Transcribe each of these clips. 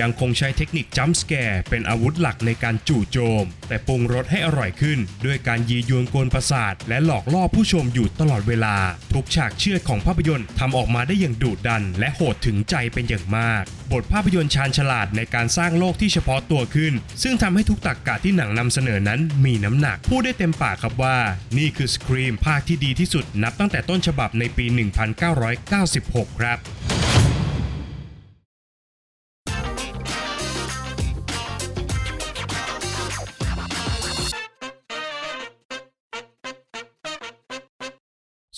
ยังคงใช้เทคนิคจัมป์สแกร์เป็นอาวุธหลักในการจู่โจม แต่ปรุงรสให้อร่อยขึ้น ด้วยการยียวนกวนประสาท และหลอกล่อผู้ชมอยู่ตลอดเวลา ทุกฉากเชื่อดของภาพยนตร์ทำออกมาได้อย่างดุดัน และโหดถึงใจเป็นอย่างมาก บทภาพยนตร์ชาญฉลาดในการสร้างโลกที่เฉพาะตัวขึ้น ซึ่งทำให้ทุกตรรกกะที่หนังนำเสนอนั้นมีน้ำหนักพูดได้เต็มปากครับว่า นี่คือสครีมภาคที่ดีที่สุดนับตั้งแต่ต้นฉบับในปี 1996 ครับ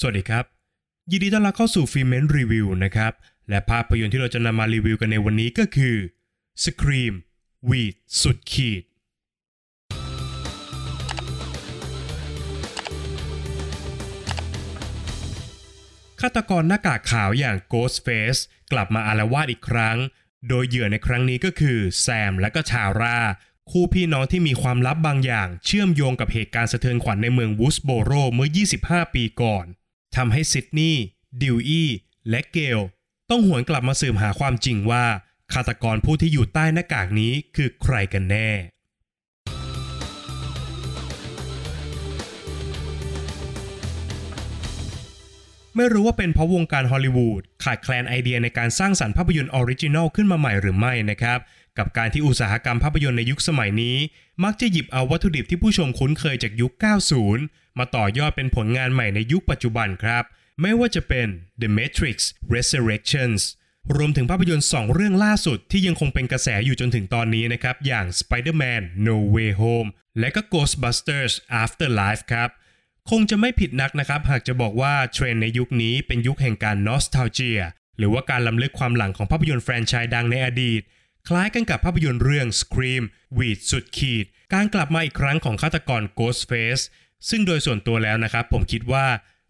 วัสดีครับ ยินดีต้อนรับเข้าสู่ฟิเมนรีวิวนะครับ และภาพยนตร์ที่เราจะนำมารีวิวกันในวันนี้ก็คือ Scream วีดสุดขีด ฆาตกรหน้ากากขาวอย่าง Ghostface กลับมาอารวาสอีกครั้ง โดยเหยื่อในครั้งนี้ก็คือแซมและก็ชาร่าคู่พี่น้องที่มีความลับบางอย่างเชื่อมโยงกับเหตุการณ์สะเทือนขวัญในเมืองวูสโบโรเมื่อ 25 ปีก่อน ทำให้ซิดนีย์ดิวอี้และเกล ต้องหวนกลับมาสืบหาความจริงว่าฆาตกรผู้ที่อยู่ใต้หน้ากากนี้คือใครกันแน่ ไม่รู้ว่าเป็นเพราะวงการฮอลลีวูดขาดแคลนไอเดียในการสร้างสรรค์ภาพยนตร์ original ขึ้นมาใหม่หรือไม่นะครับ กับการที่อุตสาหกรรมภาพยนตร์ในยุคสมัยนี้ มักจะหยิบเอาวัตถุดิบที่ผู้ชมคุ้นเคยจากยุค 90 มาต่อยอดเป็นผลงานใหม่ในยุคปัจจุบันครับ ไม่ว่าจะเป็น The Matrix Resurrections รวมถึงภาพยนตร์ 2 เรื่องล่าสุดที่ยังคงเป็นกระแสอยู่จนถึงตอนนี้นะครับ อย่าง Spider-Man No Way Home และก็ Ghostbusters Afterlife ครับ คงจะไม่ผิดนักนะครับ หากจะบอกว่าเทรนด์ในยุคนี้เป็นยุคแห่งการนอส t า l เจียหรือว่าการรำลึกความหลังของภาพยนตร์แฟรนไชส์ดังในอดีต คล้ายกันกับภาพยนตร์เรื่อง Scream หวีดสุดขีด การกลับมาอีกครั้งของฆาตกร Ghostface ซึ่งโดยส่วนตัวแล้วนะครับผมคิดว่า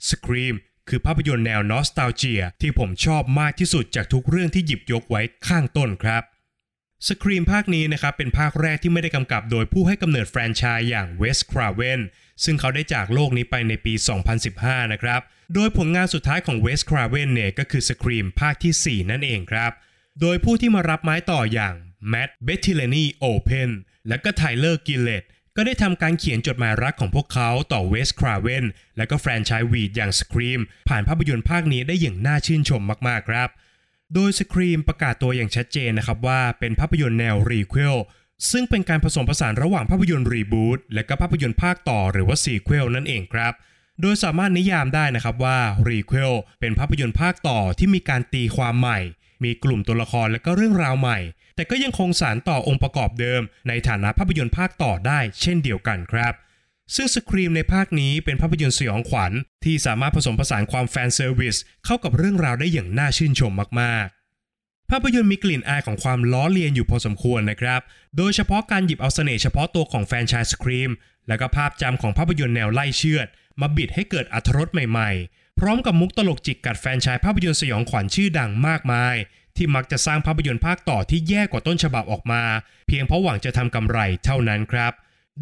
Scream คือภาพยนตร์แนวนอส t าเจียที่ผมชอบมากที่สุดจากทุกเรื่องที่หยิบยกไว้ข้างต้นครับ Scream ภาคนี้นะครับเป็นภาคแรกที่ไม่ได้กำกับโดยผู้ให้กำเนิดแฟรนไชส์อย่างเวสคราเวนซึ่งเขาได้จากโลกนี้ไปในปี 2015 นะครับ โดยผลงานสุดท้ายของเวสคราเวนเนี่ยก็คือ Scream ภาคที่ 4 นั่นเองครับ โดยผู้ที่มารับไม้ต่ออย่างแมตต์เบตติเนลลีโอลพินและก็ไทเลอร์กิลเลตต์ก็ได้ทำการเขียนจดหมายรักของพวกเขาต่อเวสคราเวนและก็แฟรนไชส์หวีดอย่าง Scream ผ่านภาพยนตร์ภาคนี้ได้อย่างน่าชื่นชมมากๆครับ โดย Scream ประกาศตัวอย่างชัดเจนนะครับว่าเป็นภาพยนตร์แนว requelซึ่งเป็นการผสมผสานระหว่างภาพยนตร์ reboot และก็ภาพยนตร์ภาคต่อหรือว่า sequel นั่นเองครับ โดยสามารถนิยามได้นะครับว่า requel เป็นภาพยนตร์ภาคต่อที่มีการตีความใหม่ มีกลุ่มตัวละครและก็เรื่องราวใหม่ แต่ก็ยังคงสานต่อองค์ประกอบเดิม ในฐานะภาพยนตร์ภาคต่อได้เช่นเดียวกันครับ ซึ่ง Scream ในภาคนี้เป็นภาพยนตร์สยองขวัญ ที่สามารถผสมผสานความ fan service เข้ากับเรื่องราวได้อย่างน่าชื่นชมมากๆภาพยนตร์มีกลิ่นอายของความล้อเลียนอยู่พอสมควรนะครับ โดยเฉพาะการหยิบเอาเสน่ห์เฉพาะตัวของแฟนชายสครีม และก็ภาพจำของภาพยนตร์แนวไล่เชือด มาบิดให้เกิดอรรถรสใหม่ๆ พร้อมกับมุกตลกจิกกัดแฟนชายภาพยนตร์สยองขวัญชื่อดังมากมาย ที่มักจะสร้างภาพยนตร์ภาคต่อที่แย่กว่าต้นฉบับออกมา เพียงเพราะหวังจะทำกำไรเท่านั้นครับ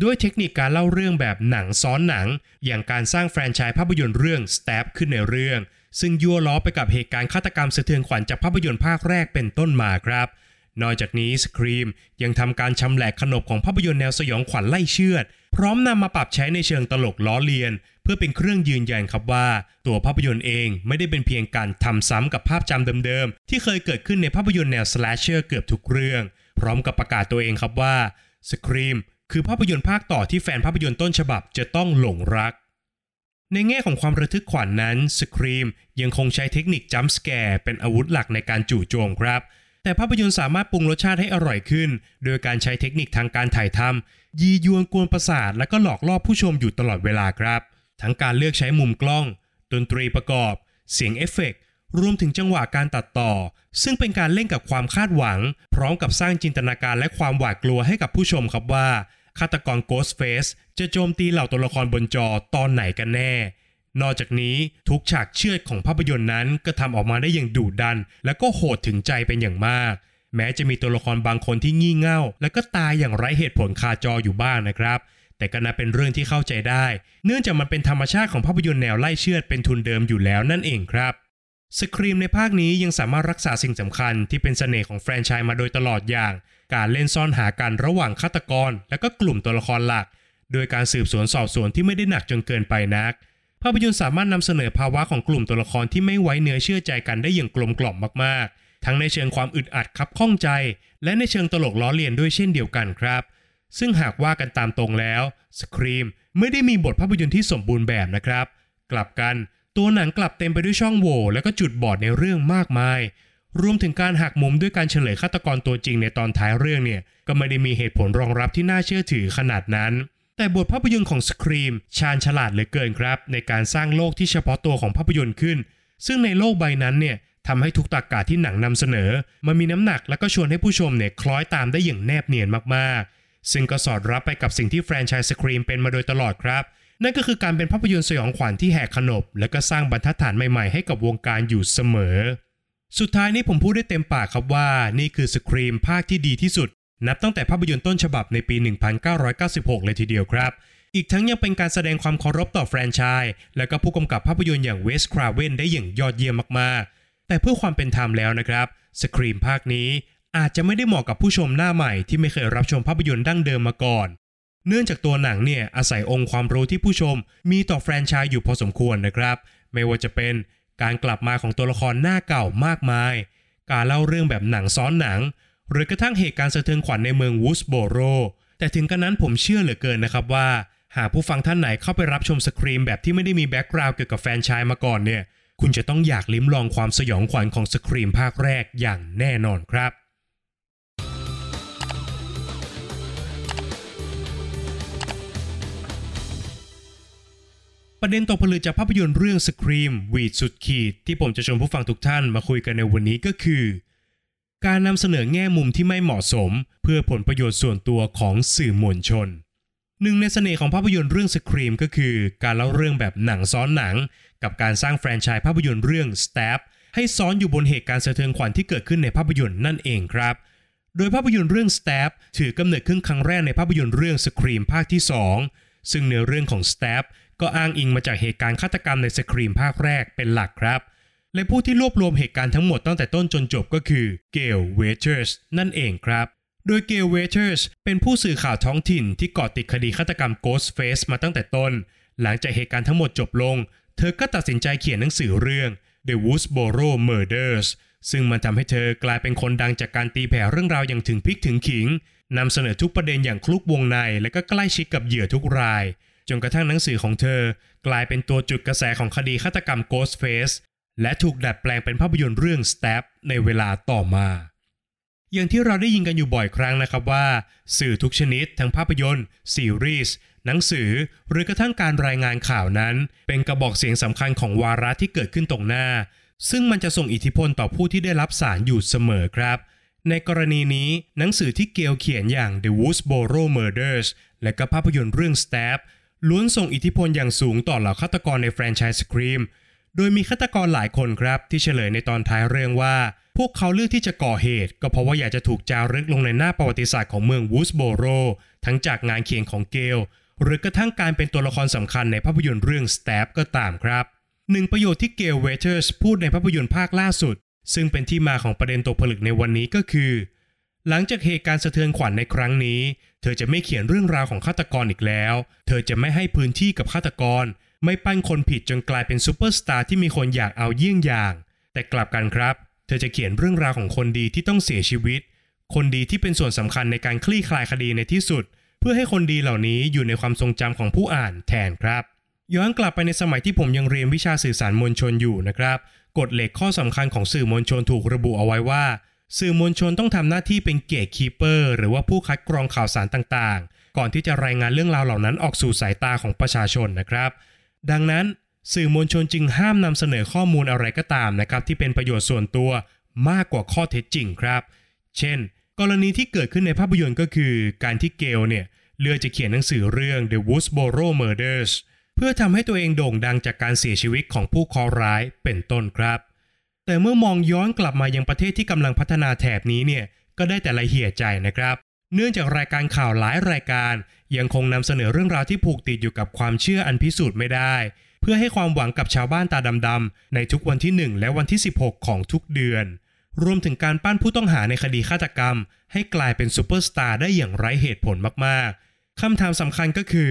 ด้วยเทคนิคการเล่าเรื่องแบบหนังซ้อนหนัง อย่างการสร้างแฟรนไชส์ภาพยนตร์เรื่อง Stab ขึ้นในเรื่อง ซึ่งยั่วล้อไปกับเหตุการณ์ฆาตกรรมสะเทือนขวัญจากภาพยนตร์ภาคแรกเป็นต้นมาครับนอกจากนี้สครีมยังทำการชำแหละขนบของภาพยนตร์แนวสยองขวัญไล่เชือด พร้อมนำมาปรับใช้ในเชิงตลกล้อเลียน เพื่อเป็นเครื่องยืนยันครับว่า ตัวภาพยนตร์เองไม่ได้เป็นเพียงการทำซ้ำกับภาพจำเดิมๆ ที่เคยเกิดขึ้นในภาพยนตร์แนวสแลชเชอร์เกือบทุกเรื่อง พร้อมกับประกาศตัวเองครับว่าสครีมคือภาพยนตร์ภาคต่อที่แฟนภาพยนตร์ต้นฉบับจะต้องหลงรัก ในแง่ของความระทึกขวัญนั้น Scream ยังคงใช้เทคนิค jump scare เป็นอาวุธหลักในการจู่โจมครับ แต่ภาพยนตร์สามารถปรุงรสชาติให้อร่อยขึ้น โดยการใช้เทคนิคทางการถ่ายทำยียวนกวนประสาทและก็หลอกล่อผู้ชมอยู่ตลอดเวลาครับ ทั้งการเลือกใช้มุมกล้อง ดนตรีประกอบ เสียงเอฟเฟกต์รวมถึงจังหวะการตัดต่อ ซึ่งเป็นการเล่นกับความคาดหวัง พร้อมกับสร้างจินตนาการและความหวาดกลัวให้กับผู้ชมครับว่าฆาตกร Ghostface จะโจมตีเหล่าตัวละครบนจอตอนไหนกันแน่ นอกจากนี้ทุกฉากเชือดของภาพยนตร์นั้นก็ทำออกมาได้อย่างดุดัน และก็โหดถึงใจเป็นอย่างมาก แม้จะมีตัวละครบางคนที่งี่เง่า และก็ตายอย่างไร้เหตุผลคาจออยู่บ้างนะครับ แต่ก็นับเป็นเรื่องที่เข้าใจได้ เนื่องจากมันเป็นธรรมชาติของภาพยนตร์แนวไล่เชือดเป็นทุนเดิมอยู่แล้วนั่นเองครับสครีมในภาคนี้ยังสามารถรักษาสิ่งสำคัญที่เป็นเสน่ห์ของแฟรนไชส์มาโดยตลอดอย่าง การเล่นซ่อนหากันระหว่างฆาตกร และก็กลุ่มตัวละครหลัก โดยการสืบสวนสอบสวนที่ไม่ได้หนักจนเกินไปนัก ภาพยนตร์สามารถนำเสนอภาวะของกลุ่มตัวละครที่ไม่ไว้เนื้อเชื่อใจกันได้อย่างกลมกล่อมมากๆ ทั้งในเชิงความอึดอัดคับข้องใจ และในเชิงตลกล้อเลียนด้วยเช่นเดียวกันครับ ซึ่งหากว่ากันตามตรงแล้วสครีมไม่ได้มีบทภาพยนตร์ที่สมบูรณ์แบบนะครับ กลับกันตัวหนังกลับเต็มไปด้วยช่องโหว่และก็จุดบอดในเรื่องมากมาย รวมถึงการหักมุมด้วยการเฉลยฆาตกรตัวจริงในตอนท้ายเรื่องเนี่ย ก็ไม่ได้มีเหตุผลรองรับที่น่าเชื่อถือขนาดนั้น แต่บทภาพยนตร์ของสครีมชาญฉลาดเหลือเกินครับ ในการสร้างโลกที่เฉพาะตัวของภาพยนตร์ขึ้น ซึ่งในโลกใบนั้นเนี่ยทำให้ทุกตากาที่หนังนำเสนอ มันมีน้ำหนักและก็ชวนให้ผู้ชมเนี่ยคล้อยตามได้อย่างแนบเนียนมากๆ ซึ่งก็สอดรับไปกับสิ่งที่แฟรนไชส์สครีมเป็นมาโดยตลอดครับ นั่นก็คือการเป็นภาพยนตร์สยองขวัญที่แหกขนบ และก็สร้างบรรทัดฐานใหม่ๆให้กับวงการอยู่เสมอ สุดท้ายนี้ผมพูดได้เต็มปากครับว่า นี่คือสครีมภาคที่ดีที่สุด นับตั้งแต่ภาพยนตร์ต้นฉบับในปี 1996 เลยทีเดียวครับอีกทั้งยังเป็นการแสดงความเคารพต่อแฟรนไชส์และก็ผู้กำกับภาพยนตร์อย่างเวสคราเวนได้อย่างยอดเยี่ยมมากๆ แต่เพื่อความเป็นธรรมแล้วนะครับ สครีมภาคนี้ อาจจะไม่ได้เหมาะกับผู้ชมหน้าใหม่ที่ไม่เคยรับชมภาพยนตร์ดั้งเดิมมาก่อน เนื่องจากตัวหนังเนี่ยอาศัยองค์ความรู้ที่ผู้ชม มีต่อแฟรนไชส์อยู่พอสมควรนะครับ ไม่ว่าจะเป็นการกลับมาของตัวละครหน้าเก่ามากมาย การเล่าเรื่องแบบหนังซ้อนหนัง หรือกระทั่งเหตุการณ์สะเทือนขวัญในเมืองวูดส์โบโร แต่ถึงกระนั้นผมเชื่อเหลือเกินนะครับว่า หากผู้ฟังท่านไหนเข้าไปรับชม Scream แบบที่ไม่ได้มี background เกี่ยวกับแฟรนไชส์มาก่อนเนี่ย คุณจะต้องอยากลิ้มลองความสยองขวัญของ Scream ภาคแรกอย่างแน่นอนครับ ประเด็นตกผลึกจากภาพยนตร์เรื่อง Scream วีดสุดขีด ที่ผมจะชวนผู้ฟังทุกท่านมาคุยกันในวันนี้ก็คือ การนำเสนอแง่มุมที่ไม่เหมาะสม เพื่อผลประโยชน์ส่วนตัวของสื่อมวลชนหนึ่งในเสน่ห์ของภาพยนตร์เรื่อง Scream ก็คือ การเล่าเรื่องแบบหนังซ้อนหนัง กับการสร้างแฟรนไชส์ภาพยนตร์เรื่อง Stab ให้ซ้อนอยู่บนเหตุการณ์สะเทือนขวัญที่เกิดขึ้นในภาพยนตร์นั่นเองครับ โดยภาพยนตร์เรื่อง Stab ถือกำเนิดขึ้นครั้งแรกในภาพยนตร์เรื่อง Scream ภาคที่ 2 ซึ่งเนื้อเรื่องของ Stab ก็อ้างอิงมาจากเหตุการณ์ฆาตกรรมใน Scream ภาคแรกเป็นหลักครับ และผู้ที่รวบรวมเหตุการณ์ทั้งหมดตั้งแต่ต้นจนจบก็คือเกลเวเธอร์สนั่นเองครับ โดยเกลเวเธอร์สเป็นผู้สื่อข่าวท้องถิ่นที่เกาะติดคดีฆาตกรรม Ghostface มาตั้งแต่ต้น หลังจากเหตุการณ์ทั้งหมดจบลง เธอก็ตัดสินใจเขียนหนังสือเรื่อง The Woodsboro Murders ซึ่งมันทำให้เธอกลายเป็นคนดังจากการตีแผ่เรื่องราวอย่างถึงพริกถึงขิงนำเสนอทุกประเด็นอย่างคลุกวงในและก็ใกล้ชิดกับเหยื่อทุกราย จนกระทั่งหนังสือของเธอกลายเป็นตัวจุดกระแสของคดีฆาตกรรม Ghostface และถูกดัดแปลงเป็นภาพยนตร์เรื่อง Stab ในเวลาต่อมา อย่างที่เราได้ยินกันอยู่บ่อยครั้งนะครับว่า สื่อทุกชนิดทั้งภาพยนตร์ ซีรีส์ หนังสือ หรือกระทั่งการรายงานข่าวนั้น เป็นกระบอกเสียงสำคัญของวาระที่เกิดขึ้นตรงหน้า ซึ่งมันจะส่งอิทธิพลต่อผู้ที่ได้รับสารอยู่เสมอครับในกรณีนี้หนังสือที่เกลเขียนอย่าง The Woodsboro Murders และก็ภาพยนตร์เรื่อง Stab ล้วนส่งอิทธิพลอย่างสูงต่อเหล่าฆาตกรในแฟรนไชส์สครีมโดยมีฆาตกรหลายคนครับ ที่เฉลยในตอนท้ายเรื่องว่า พวกเขาเลือกที่จะก่อเหตุ ก็เพราะว่าอยากจะถูกจารึกลงในหน้าประวัติศาสตร์ของเมืองวูสโบโร ทั้งจากงานเขียนของเกล หรือกระทั่งการเป็นตัวละครสำคัญในภาพยนตร์เรื่อง Stab ก็ตามครับหนึ่งประโยชน์ที่เกลเวเทอร์สพูดในภาพยนตร์ภาคล่าสุด ซึ่งเป็นที่มาของประเด็นตกผลึกในวันนี้ก็คือ หลังจากเหตุการณ์สะเทือนขวัญในครั้งนี้ เธอจะไม่เขียนเรื่องราวของฆาตกรอีกแล้ว เธอจะไม่ให้พื้นที่กับฆาตกร ไม่ปั้นคนผิดจนกลายเป็นซูเปอร์สตาร์ที่มีคนอยากเอาเยี่ยงอย่าง แต่กลับกันครับ เธอจะเขียนเรื่องราวของคนดีที่ต้องเสียชีวิต คนดีที่เป็นส่วนสำคัญในการคลี่คลายคดีในที่สุด เพื่อให้คนดีเหล่านี้อยู่ในความทรงจำของผู้อ่านแทนครับ ย้อนกลับไปในสมัยที่ผมยังเรียนวิชาสื่อสารมวลชนอยู่นะครับกฎเหล็กข้อสำคัญของสื่อมวลชนถูกระบุเอาไว้ว่า สื่อมวลชนต้องทำหน้าที่เป็น gatekeeper หรือว่าผู้คัดกรองข่าวสารต่างๆ ก่อนที่จะรายงานเรื่องราวเหล่านั้นออกสู่สายตาของประชาชนนะครับ ดังนั้นสื่อมวลชนจึงห้ามนำเสนอข้อมูลอะไรก็ตามนะครับที่เป็นประโยชน์ส่วนตัวมากกว่าข้อเท็จจริงครับ เช่น กรณีที่เกิดขึ้นในภาพยนตร์ก็คือ การที่เกลเนี่ยเลือกจะเขียนหนังสือเรื่อง The Woodsboro Murders เพื่อทำให้ตัวเองโด่งดังจากการเสียชีวิตของผู้เคราะห์ร้ายเป็นต้นครับ แต่เมื่อมองย้อนกลับมายังประเทศที่กำลังพัฒนาแถบนี้เนี่ยก็ได้แต่ละเหี่ยใจนะครับ เนื่องจากรายการข่าวหลายรายการ ยังคงนำเสนอเรื่องราวที่ผูกติดอยู่กับความเชื่ออันพิสูจน์ไม่ได้ เพื่อให้ความหวังกับชาวบ้านตาดำๆในทุกวันที่ 1 และวันที่ 16 ของทุกเดือน รวมถึงการปั้นผู้ต้องหาในคดีฆาตกรรม ให้กลายเป็นซูเปอร์สตาร์ได้อย่างไร้เหตุผลมากๆคำถามสำคัญก็คือ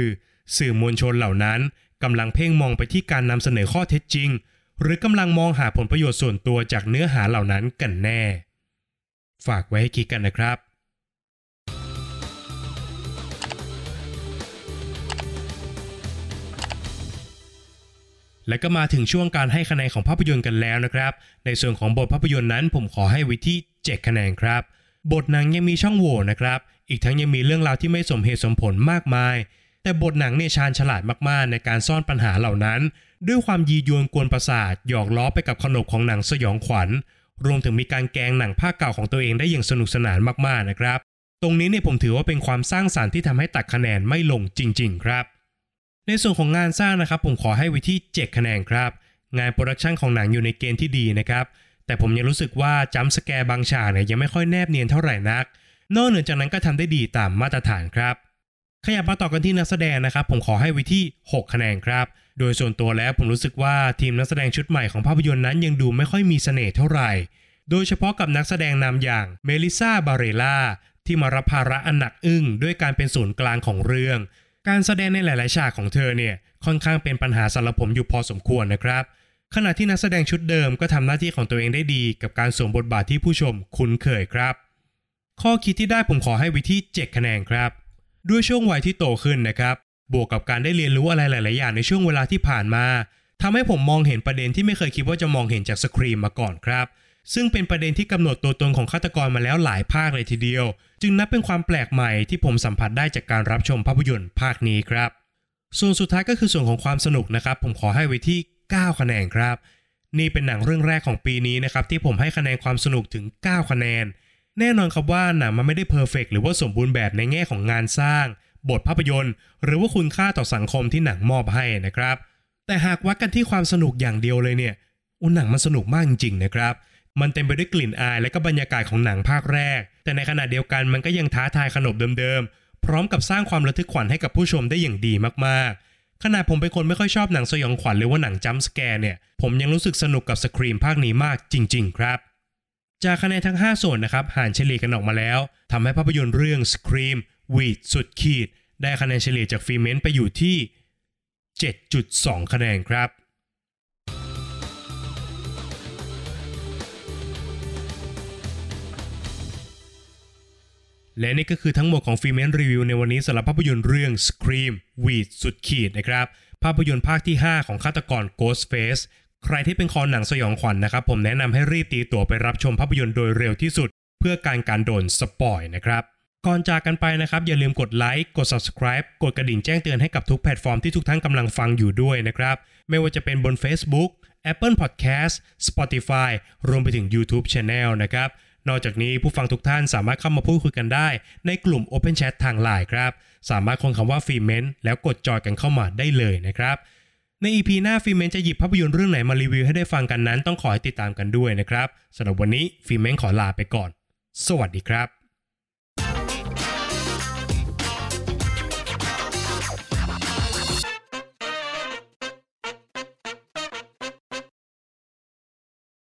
สื่อมวลชนเหล่านั้นกำลังเพ่งมองไปที่การนำเสนอข้อเท็จจริง หรือกำลังมองหาผลประโยชน์ส่วนตัวจากเนื้อหาเหล่านั้นกันแน่ ฝากไว้ให้คิดกันนะครับ และก็มาถึงช่วงการให้คะแนนของภาพยนตร์กันแล้วนะครับ ในส่วนของบทภาพยนตร์นั้น ผมขอให้ว้ที่ 7 คะแนนครับ บทหนังยังมีช่องโหว่นะครับ อีกทั้งยังมีเรื่องราวที่ไม่สมเหตุสมผลมากมาย แต่บทหนังเนี่ยชาญฉลาดมากๆ ในการซ่อนปัญหาเหล่านั้น ด้วยความยียวนกวนประสาทหยอกล้อไปกับขนบของหนังสยองขวัญ รวมถึงมีการแกงหนังภาคเก่าของตัวเองได้อย่างสนุกสนานมากๆนะครับ ตรงนี้เนี่ยผมถือว่าเป็นความสร้างสารรค์ที่ทำให้ตัดคะแนนไม่ลงจริง ๆ ครับ ในส่วนของงานสร้างนะครับ ผมขอให้ไว้ที่7คะแนนครับ งาน production ของหนังอยู่ในเกณฑ์ที่ดีนะครับแต่ผมยังรู้สึกว่า jump scare บางฉากเนี่ยยังไม่ค่อยแนบเนียนเท่าไหร่นัก นอกเหนือจากนั้นก็ทำได้ดีตามมาตรฐานครับ ขยับมาต่อกันที่นักแสดงนะครับ ผมขอให้ไว้ที่ 6 คะแนนครับ โดยส่วนตัวแล้วผมรู้สึกว่าทีมนักแสดงชุดใหม่ของภาพยนตร์นั้นยังดูไม่ค่อยมีเสน่ห์เท่าไหร่ โดยเฉพาะกับนักแสดงนำอย่างเมลิสซาบาร์เรราที่มารับภาระอันหนักอึ้งด้วยการเป็นศูนย์กลางของเรื่อง การแสดงในหลาย ๆ ฉากของเธอเนี่ยค่อนข้างเป็นปัญหาสำหรับผมอยู่พอสมควรนะครับ ขณะที่นักแสดงชุดเดิมก็ทำหน้าที่ของตัวเองได้ดีกับการสวมบทบาทที่ผู้ชมคุ้นเคยครับ ข้อคิดที่ได้ผมขอให้วิที่7คะแนนครับ ด้วยช่วงวัยที่โตขึ้นนะครับ บวกกับการได้เรียนรู้อะไรหลาย ๆ อย่างในช่วงเวลาที่ผ่านมาทำให้ผมมองเห็นประเด็นที่ไม่เคยคิดว่าจะมองเห็นจากสครีมมาก่อนครับ ซึ่งเป็นประเด็นที่กำหนดตัวตนของฆาตกรมาแล้วหลายภาคเลยทีเดียว จึงนับเป็นความแปลกใหม่ที่ผมสัมผัสได้จากการรับชมภาพยนตร์ภาคนี้ครับ ส่วนสุดท้ายก็คือส่วนของความสนุกนะครับ ผมขอให้ไว้ที่ 9 คะแนนครับ นี่เป็นหนังเรื่องแรกของปีนี้นะครับที่ผมให้คะแนนความสนุกถึง 9 คะแนน แน่นอนครับว่าหนังมันไม่ได้เพอร์เฟกหรือว่าสมบูรณ์แบบในแง่ของงานสร้าง บทภาพยนตร์ หรือว่าคุณค่าต่อสังคมที่หนังมอบให้นะครับ แต่หากวัดกันที่ความสนุกอย่างเดียวเลยเนี่ยอุหนังมันสนุกมากจริงๆนะครับมันเต็มไปด้วยกลิ่นอายและก็บรรยากาศของหนังภาคแรก แต่ในขณะเดียวกันมันก็ยังท้าทายขนบเดิมๆ พร้อมกับสร้างความระทึกขวัญให้กับผู้ชมได้อย่างดีมากๆขนาดผมเป็นคนไม่ค่อยชอบหนังสยองขวัญหรือว่าหนังจัมป์สแกร์เนี่ย ผมยังรู้สึกสนุกกับสครีมภาคนี้มากจริง ๆ ครับ จากคะแนนทั้ง 5 ส่วนนะครับหารเฉลี่ยกันออกมาแล้วทำให้ภาพยนตร์เรื่อง Scream วีดสุดขีด ได้คะแนนเฉลี่ยจากฟีเมนต์ไปอยู่ที่ 7.2 คะแนนครับและนี่ก็คือทั้งหมดของฟีเมนรีวิวในวันนี้สำหรับภาพยนตร์เรื่อง Scream หวีดสุดขีดนะครับ ภาพยนตร์ภาคที่ 5 ของฆาตกร Ghostface ใครที่เป็นคอหนังสยองขวัญนะครับ ผมแนะนำให้รีบตีตั๋วไปรับชมภาพยนตร์โดยเร็วที่สุด เพื่อกันการโดน spoil นะครับ ก่อนจากกันไปนะครับ อย่าลืมกดไลค์กด subscribe กดกระดิ่งแจ้งเตือนให้กับทุกแพลตฟอร์มที่ทุกท่านกำลังฟังอยู่ด้วยนะครับ ไม่ว่าจะเป็นบน Facebook Apple Podcast Spotify รวมไปถึง YouTube Channel นะครับ นอกจากนี้ผู้ฟังทุกท่านสามารถเข้ามาพูดคุยกันได้ ในกลุ่ม Open Chat ทางไลน์ครับ สามารถค้นคำว่าฟีเมนแล้วกดจอยกันเข้ามาได้เลยนะครับ ใน EP หน้าฟีเมนจะหยิบภาพยนตร์เรื่องไหนมารีวิวให้ได้ฟังกันนั้น ต้องขอให้ติดตามกันด้วยนะครับสำหรับวันนี้ฟีเมนขอลาไปก่อน สวัสดีครับ